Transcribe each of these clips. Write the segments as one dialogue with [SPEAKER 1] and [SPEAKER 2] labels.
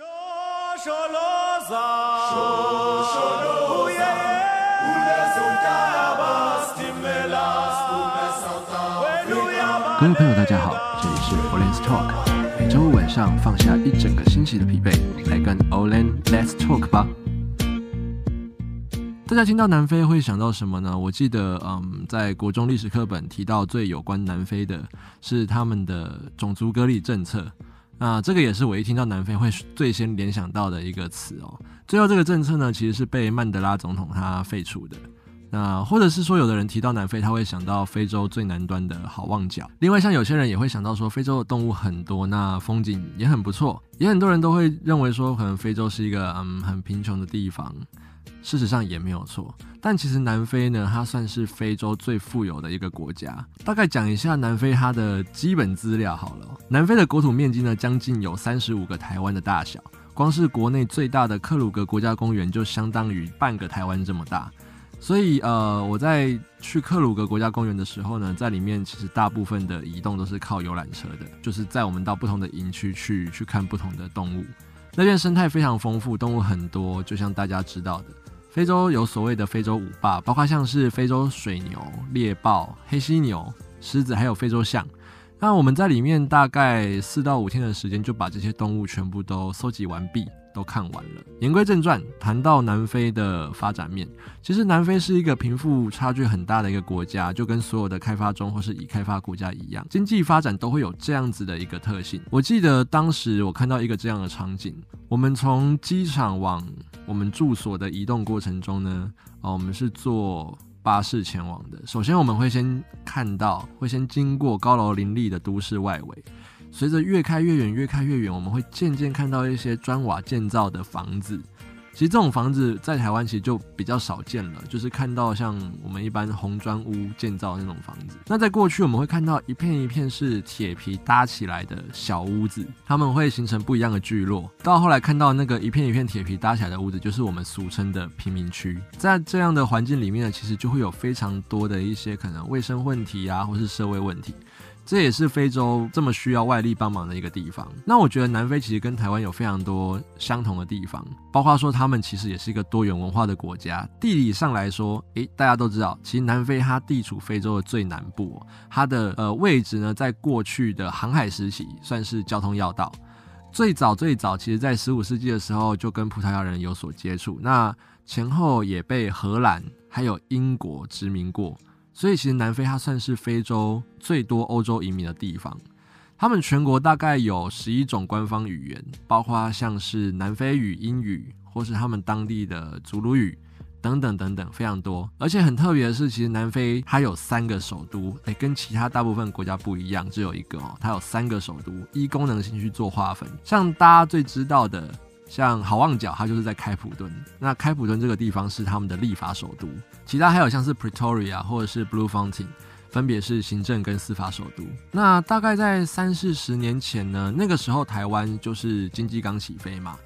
[SPEAKER 1] 各位朋友，大家好，这里是 Olen's Talk，每周五晚上放下一整个星期的疲惫，来跟 Olen Let's Talk 吧。大家听到南非会想到什么呢？我记得，嗯，在国中历史课本提到最有关南非的是他们的种族隔离政策。那这个也是我一听到南非会最先联想到的一个词哦。最后这个政策呢，其实是被曼德拉总统他废除的。那或者是说，有的人提到南非，他会想到非洲最南端的好望角。另外，像有些人也会想到说，非洲的动物很多，那风景也很不错。也很多人都会认为说，可能非洲是一个嗯很贫穷的地方。事实上也没有错。但其实南非呢，它算是非洲最富有的一个国家。大概讲一下南非它的基本资料好了。南非的国土面积呢，将近有三十五个台湾的大小。光是国内最大的克鲁格国家公园就相当于半个台湾这么大。所以，呃，我在去克鲁格国家公园的时候呢，在里面其实大部分的移动都是靠游览车的，就是载我们到不同的营区去去看不同的动物。那边生态非常丰富，动物很多，就像大家知道的，非洲有所谓的非洲五霸，包括像是非洲水牛、猎豹、黑犀牛、狮子，还有非洲象。那我们在里面大概四到五天的时间，就把这些动物全部都搜集完毕。都看完了。言归正传，谈到南非的发展面，其实南非是一个贫富差距很大的一个国家，就跟所有的开发中或是已开发国家一样，经济发展都会有这样子的一个特性。我记得当时我看到一个这样的场景，我们从机场往我们住所的移动过程中呢，哦，我们是坐巴士前往的。首先我们会先看到，会先经过高楼林立的都市外围。随着越开越远，越开越远，我们会渐渐看到一些砖瓦建造的房子。其实这种房子在台湾其实就比较少见了，就是看到像我们一般红砖屋建造的那种房子。那在过去，我们会看到一片一片是铁皮搭起来的小屋子，它们会形成不一样的聚落。到后来看到那个一片一片铁皮搭起来的屋子，就是我们俗称的贫民区。在这样的环境里面呢，其实就会有非常多的一些可能卫生问题啊，或是社会问题。这也是非洲这么需要外力帮忙的一个地方。那我觉得南非其实跟台湾有非常多相同的地方，包括说他们其实也是一个多元文化的国家。地理上来说，诶，大家都知道，其实南非它地处非洲的最南部，它的呃位置呢，在过去的航海时期算是交通要道。最早最早，其实在十五世纪的时候就跟葡萄牙人有所接触，那前后也被荷兰还有英国殖民过。所以其实南非它算是非洲最多欧洲移民的地方，他们全国大概有十一种官方语言，包括像是南非语、英语，或是他们当地的祖鲁语等等等等，非常多。而且很特别的是，其实南非它有三个首都，诶，跟其他大部分国家不一样，只有一个哦，它有三个首都，依功能性去做划分。像大家最知道的。像好望角，它就是在开普敦。那开普敦这个地方是他们的立法首都，其他还有像是 Pretoria 或者是 Bluefountain，分别是行政跟司法首都。那大概在三四十年前呢，那个时候台湾就是经济刚起飞嘛，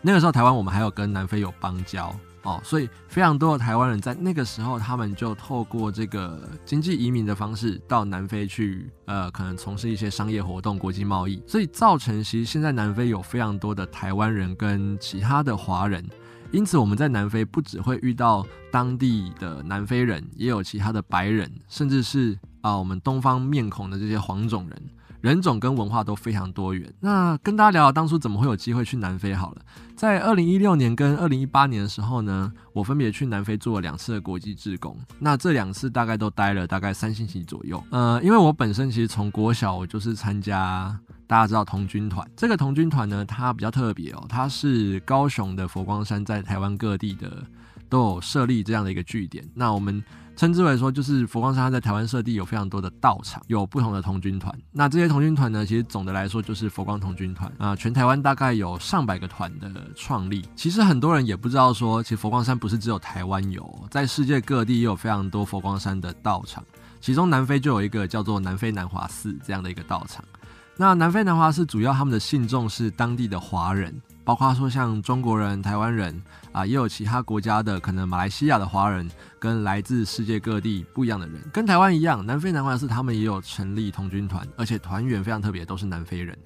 [SPEAKER 1] 那个时候台湾我们还有跟南非有邦交。哦，所以非常多的台湾人在那个时候，他们就透过这个经济移民的方式到南非去，呃，可能从事一些商业活动、国际贸易，所以造成其实现在南非有非常多的台湾人跟其他的华人，因此我们在南非不只会遇到当地的南非人，也有其他的白人，甚至是啊、我们东方面孔的这些黄种人。人种跟文化都非常多元。那跟大家聊聊当初怎么会有机会去南非好了。在二零一六年跟二零一八年的时候呢，我分别去南非做了两次的国际志工。那这两次大概都待了大概三星期左右。呃，因为我本身其实从国小我就是参加大家知道童军团。这个童军团呢，它比较特别哦，它是高雄的佛光山在台湾各地的都有设立这样的一个据点。那我们。称之为说，就是佛光山在台湾设地有非常多的道场，有不同的童军团。那这些童军团呢，其实总的来说就是佛光童军团啊。全台湾大概有上百个团的创立。其实很多人也不知道说，其实佛光山不是只有台湾有，在世界各地也有非常多佛光山的道场。其中南非就有一个叫做南非南华寺这样的一个道场。那南非南华寺主要他们的信众是当地的华人。包括说像中国人、台湾人啊，也有其他国家的，可能马来西亚的华人，跟来自世界各地不一样的人，跟台湾一样，南非南华是他们也有成立童军团，而且团员非常特别，都是南非人。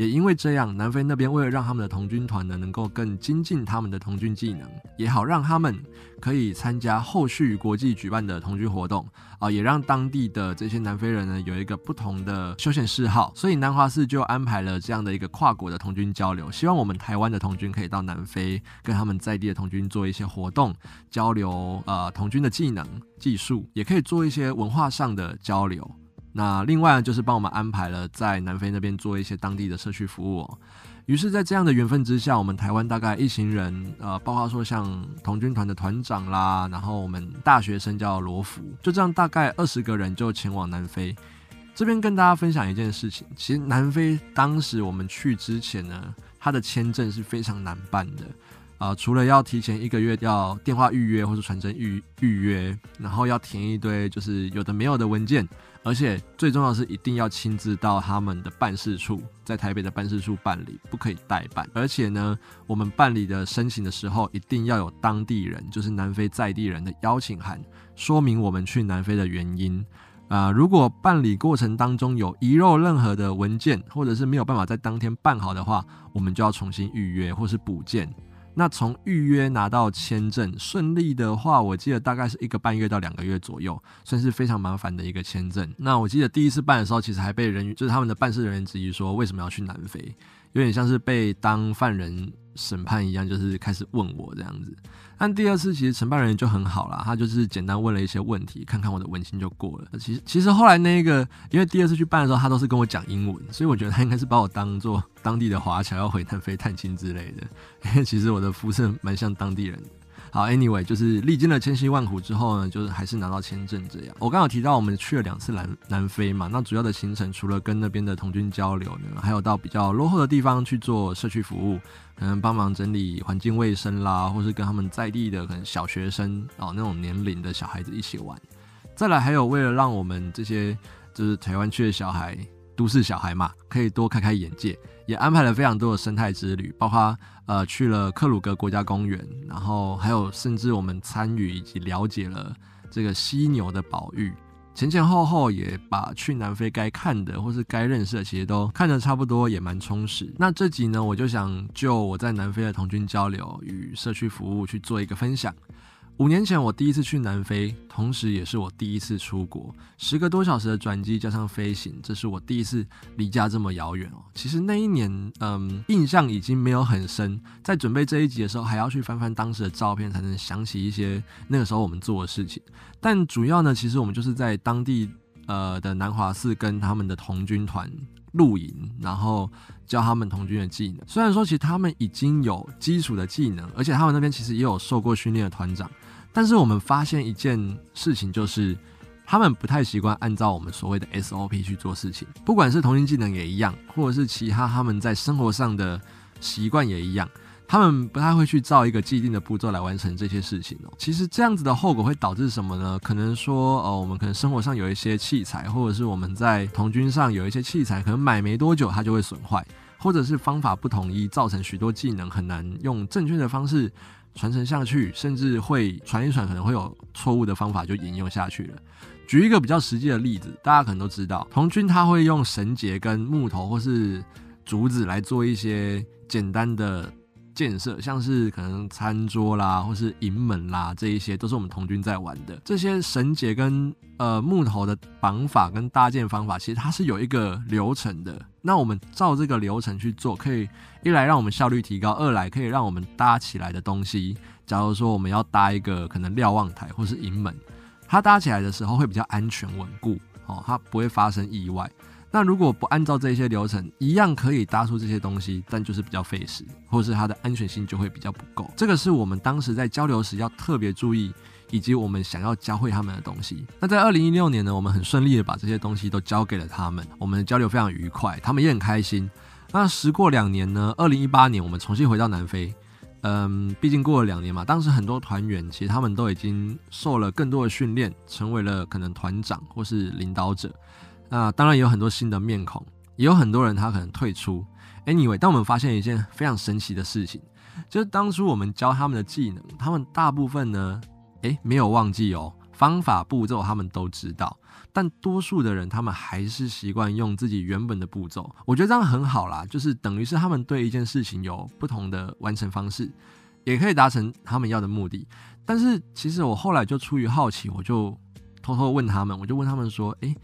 [SPEAKER 1] 也因为这样，南非那边为了让他们的童军团呢能够更精进他们的童军技能，也好让他们可以参加后续国际举办的童军活动啊，也让当地的这些南非人呢有一个不同的休闲嗜好，所以南华寺就安排了这样的一个跨国的童军交流，希望我们台湾的童军可以到南非跟他们在地的童军做一些活动交流，呃，童军的技能技术，也可以做一些文化上的交流。那另外就是帮我们安排了在南非那边做一些当地的社区服务。于是，在这样的缘分之下，我们台湾大概一行人，呃，包括说像童军团的团长啦，然后我们大学生叫罗福，就这样大概二十个人就前往南非。这边跟大家分享一件事情，其实南非当时我们去之前呢，它的签证是非常难办的。啊、除了要提前一个月要电话预约或是传真预预约，然后要填一堆就是有的没有的文件，而且最重要的是一定要亲自到他们的办事处，在台北的办事处办理，不可以代办。而且呢，我们办理的申请的时候，一定要有当地人，就是南非在地人的邀请函，说明我们去南非的原因。啊、如果办理过程当中有遗漏任何的文件，或者是没有办法在当天办好的话，我们就要重新预约或是补件。那从预约拿到签证顺利的话，我记得大概是一个半月到两个月左右，算是非常麻烦的一个签证。那我记得第一次办的时候，其实还被人就是他们的办事人员质疑说，为什么要去南非，有点像是被当犯人审判一样，就是开始问我这样子。但第二次其实承办人就很好啦，他就是简单问了一些问题，看看我的文心就过了。其实其实后来那个，因为第二次去办的时候，他都是跟我讲英文，所以我觉得他应该是把我当做当地的华侨要回南非探亲之类的。因 为其实我的肤色蛮像当地人。好，Anyway，就是历经了千辛万苦之后呢，就是还是拿到签证这样。我刚好提到我们去了两次南南非嘛，那主要的行程除了跟那边的童军交流呢，还有到比较落后的地方去做社区服务，可能帮忙整理环境卫生啦，或是跟他们在地的可能小学生哦那种年龄的小孩子一起玩。再来还有为了让我们这些就是台湾区的小孩。都市小孩嘛，可以多开开眼界，也安排了非常多的生态之旅，包括呃去了克鲁格国家公园，然后还有甚至我们参与以及了解了这个犀牛的保育，前前后后也把去南非该看的或是该认识的，其实都看得差不多，也蛮充实。那这集呢，我就想就我在南非的同军交流与社区服务去做一个分享。五年前，我第一次去南非，同时也是我第一次出国，十个多小时的转机加上飞行，这是我第一次离家这么遥远哦。其实那一年，嗯，印象已经没有很深，在准备这一集的时候，还要去翻翻当时的照片，才能想起一些那个时候我们做的事情。但主要呢，其实我们就是在当地呃的南华寺跟他们的童军团露营，然后教他们童军的技能。虽然说，其实他们已经有基础的技能，而且他们那边其实也有受过训练的团长。但是我们发现一件事情，就是他们不太习惯按照我们所谓的 SOP 去做事情，不管是同性技能也一样，或者是其他他们在生活上的习惯也一样，他们不太会去照一个既定的步骤来完成这些事情哦。其实这样子的后果会导致什么呢？可能说，呃，我们可能生活上有一些器材，或者是我们在童军上有一些器材，可能买没多久它就会损坏，或者是方法不统一，造成许多技能很难用正确的方式。传承下去，甚至会传一传，可能会有错误的方法就沿用下去了。举一个比较实际的例子，大家可能都知道，童军他会用绳结跟木头或是竹子来做一些简单的建设，像是可能餐桌啦，或是营门啦，这一些都是我们童军在玩的。这些绳结跟呃木头的绑法跟搭建方法，其实它是有一个流程的。那我们照这个流程去做，可以一来让我们效率提高，二来可以让我们搭起来的东西，假如说我们要搭一个可能瞭望台或是营门，它搭起来的时候会比较安全稳固哦，它不会发生意外。那如果不按照这些流程，一样可以搭出这些东西，但就是比较费时，或是它的安全性就会比较不够。这个是我们当时在交流时要特别注意，以及我们想要教会他们的东西。那在二零一六年呢，我们很顺利的把这些东西都交给了他们，我们的交流非常愉快，他们也很开心。那时过两年呢，二零一八年我们重新回到南非，嗯，毕竟过了两年嘛，当时很多团员其实他们都已经受了更多的训练，成为了可能团长或是领导者。那当然有很多新的面孔，也有很多人他可能退出。Anyway，但我们发现一件非常神奇的事情，就是当初我们教他们的技能，他们大部分呢，诶，没有忘记哦，方法步骤他们都知道，但多数的人他们还是习惯用自己原本的步骤。我觉得这样很好啦，就是等于是他们对一件事情有不同的完成方式，也可以达成他们要的目的。但是其实我后来就出于好奇，我就偷偷问他们，我就问他们说：“诶，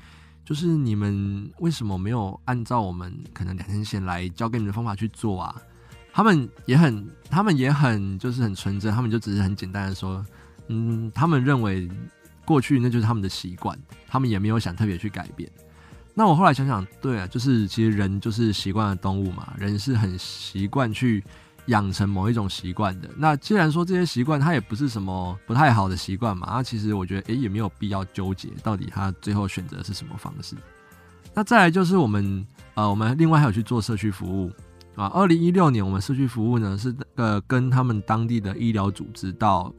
[SPEAKER 1] 就是你们为什么没有按照我们可能两天前来教给你们的方法去做啊？”他们也很，他们也很，就是很纯真，他们就只是很简单的说：“嗯，他们认为过去那就是他们的习惯，他们也没有想特别去改变。”那我后来想想，对啊，就是其实人就是习惯的动物嘛，人是很习惯去。养成某一种习惯的，那既然说这些习惯它也不是什么不太好的习惯嘛，那其实我觉得诶也没有必要纠结到底他最后选择是什么方式。那再来就是我们呃，我们另外还有去做社区服务啊。二零一六年我们社区服务呢是呃跟他们当地的医疗组织到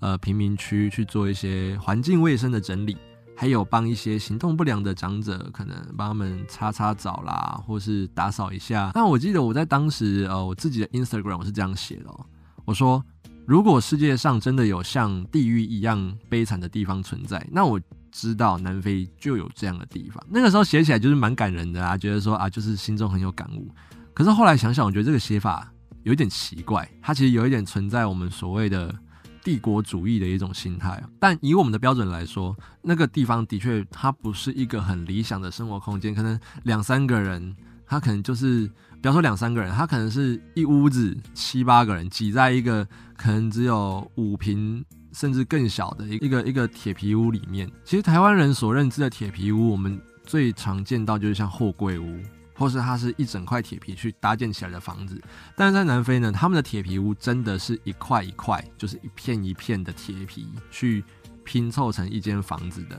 [SPEAKER 1] 呃贫民区去做一些环境卫生的整理。还有帮一些行动不良的长者，可能帮他们擦擦澡啦，或是打扫一下。那我记得我在当时，呃，我自己的 Instagram 我是这样写的喔，我说，如果世界上真的有像地狱一样悲惨的地方存在，那我知道南非就有这样的地方。那个时候写起来就是蛮感人的啊，觉得说啊，就是心中很有感悟。可是后来想想，我觉得这个写法有一点奇怪，它其实有一点存在我们所谓的。帝国主义的一种心态，但以我们的标准来说，那个地方的确它不是一个很理想的生活空间。可能两三个人，他可能就是，不要说两三个人，他可能是一屋子七八个人挤在一个可能只有五平甚至更小的一个一个铁皮屋里面。其实台湾人所认知的铁皮屋，我们最常见到就是像货柜屋。或是它是一整块铁皮去搭建起来的房子，但是在南非呢，他们的铁皮屋真的是一块一块，就是一片一片的铁皮去拼凑成一间房子的。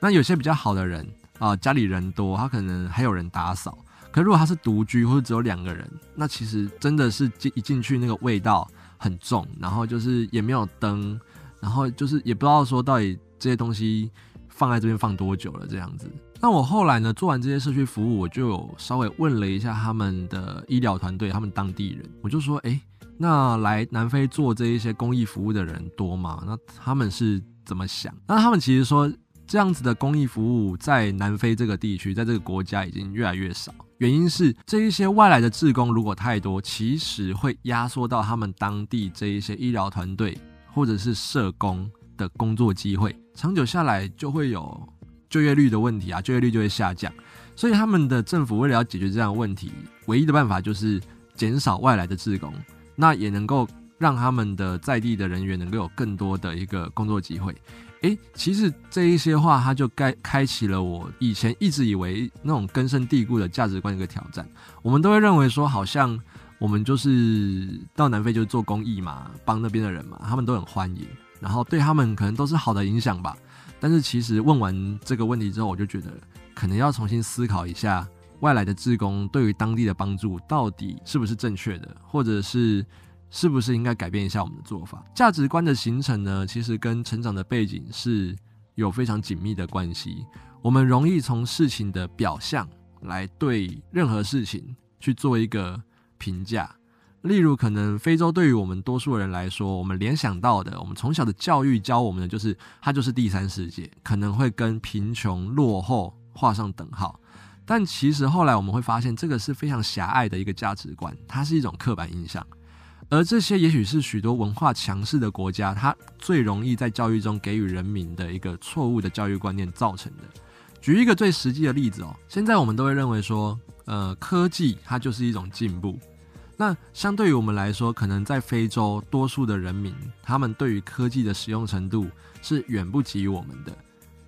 [SPEAKER 1] 那有些比较好的人啊、家里人多，他可能还有人打扫。可如果他是独居或者只有两个人，那其实真的是进一进去那个味道很重，然后就是也没有灯，然后就是也不知道说到底这些东西放在这边放多久了这样子。那我后来呢，做完这些社区服务，我就稍微问了一下他们的医疗团队，他们当地人，我就说，诶，那来南非做这一些公益服务的人多吗？那他们是怎么想？那他们其实说，这样子的公益服务在南非这个地区，在这个国家已经越来越少。原因是这一些外来的志工如果太多，其实会压缩到他们当地这一些医疗团队或者是社工的工作机会，长久下来就会有。就业率的问题啊，就业率就会下降，所以他们的政府为了要解决这样的问题，唯一的办法就是减少外来的职工，那也能够让他们的在地的人员能够有更多的一个工作机会。诶，其实这一些话，他就该开启了我以前一直以为那种根深蒂固的价值观一个挑战。我们都会认为说，好像我们就是到南非就是做公益嘛，帮那边的人嘛，他们都很欢迎，然后对他们可能都是好的影响吧。但是其实问完这个问题之后，我就觉得可能要重新思考一下，外来的志工对于当地的帮助到底是不是正确的，或者是是不是应该改变一下我们的做法。价值观的形成呢，其实跟成长的背景是有非常紧密的关系。我们容易从事情的表象来对任何事情去做一个评价。例如，可能非洲对于我们多数人来说，我们联想到的，我们从小的教育教我们的，就是它就是第三世界，可能会跟贫穷落后画上等号。但其实后来我们会发现，这个是非常狭隘的一个价值观，它是一种刻板印象。而这些也许是许多文化强势的国家，它最容易在教育中给予人民的一个错误的教育观念造成的。举一个最实际的例子哦，现在我们都会认为说，呃，科技它就是一种进步。那相对于我们来说，可能在非洲，多数的人民他们对于科技的使用程度是远不及于我们的。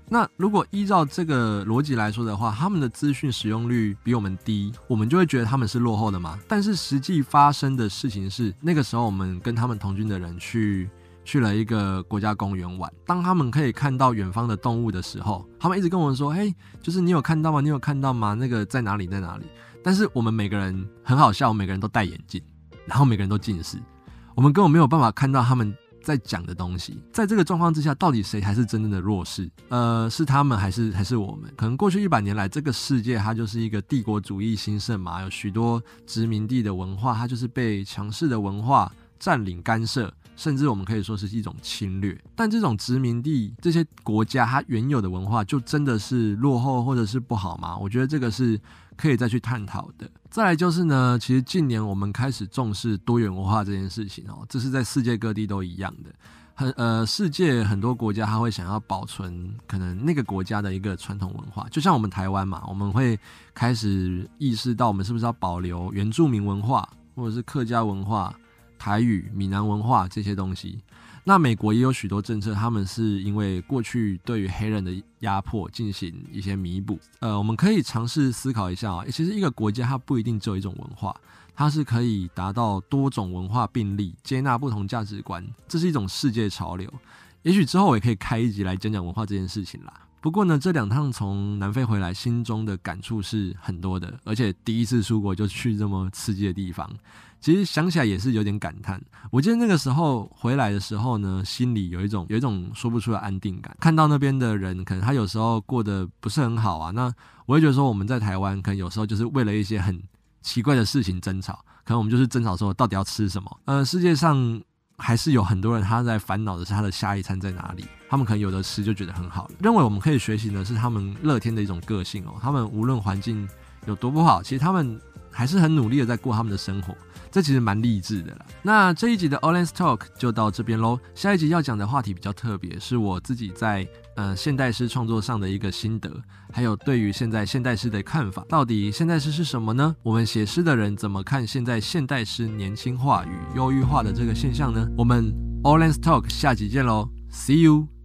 [SPEAKER 1] 那如果依照这个逻辑来说的话，他们的资讯使用率比我们低，我们就会觉得他们是落后的嘛。但是实际发生的事情是，那个时候我们跟他们同军的人去去了一个国家公园玩，当他们可以看到远方的动物的时候，他们一直跟我们说：“嘿，就是你有看到吗？你有看到吗？那个在哪里？在哪里？”但是我们每个人很好笑，每个人都戴眼镜，然后每个人都近视，我们根本没有办法看到他们在讲的东西。在这个状况之下，到底谁才是真正的弱势？呃，是他们还是还是我们？可能过去一百年来，这个世界它就是一个帝国主义兴盛嘛，有许多殖民地的文化，它就是被强势的文化占领、干涉，甚至我们可以说是一种侵略。但这种殖民地这些国家，它原有的文化就真的是落后或者是不好吗？我觉得这个是可以再去探讨的。再来就是呢，其实近年我们开始重视多元文化这件事情哦，这是在世界各地都一样的。很呃，世界很多国家他会想要保存可能那个国家的一个传统文化，就像我们台湾嘛，我们会开始意识到我们是不是要保留原住民文化，或者是客家文化、台语、闽南文化这些东西。那美国也有许多政策，他们是因为过去对于黑人的压迫进行一些弥补。呃，我们可以尝试思考一下啊，其实一个国家它不一定只有一种文化，它是可以达到多种文化并立，接纳不同价值观，这是一种世界潮流。也许之后我也可以开一集来讲讲文化这件事情啦。不过呢，这两趟从南非回来，心中的感触是很多的，而且第一次出国就去这么刺激的地方。其实想起来也是有点感叹。我记得那个时候回来的时候呢，心里有一种有一种说不出的安定感。看到那边的人，可能他有时候过得不是很好啊，那我会觉得说我们在台湾，可能有时候就是为了一些很奇怪的事情争吵。可能我们就是争吵说到底要吃什么。呃，世界上还是有很多人他在烦恼的是他的下一餐在哪里。他们可能有的吃就觉得很好。认为我们可以学习的是他们乐天的一种个性哦。他们无论环境有多不好，其实他们还是很努力的在过他们的生活。这其实蛮励志的啦。那这一集的 Ollens Talk 就到这边喽。下一集要讲的话题比较特别，是我自己在呃现代诗创作上的一个心得，还有对于现在现代诗的看法。到底现代诗是什么呢？我们写诗的人怎么看现在现代诗年轻化与忧郁化的这个现象呢？我们 Olen's Talk 下集见喽，See you。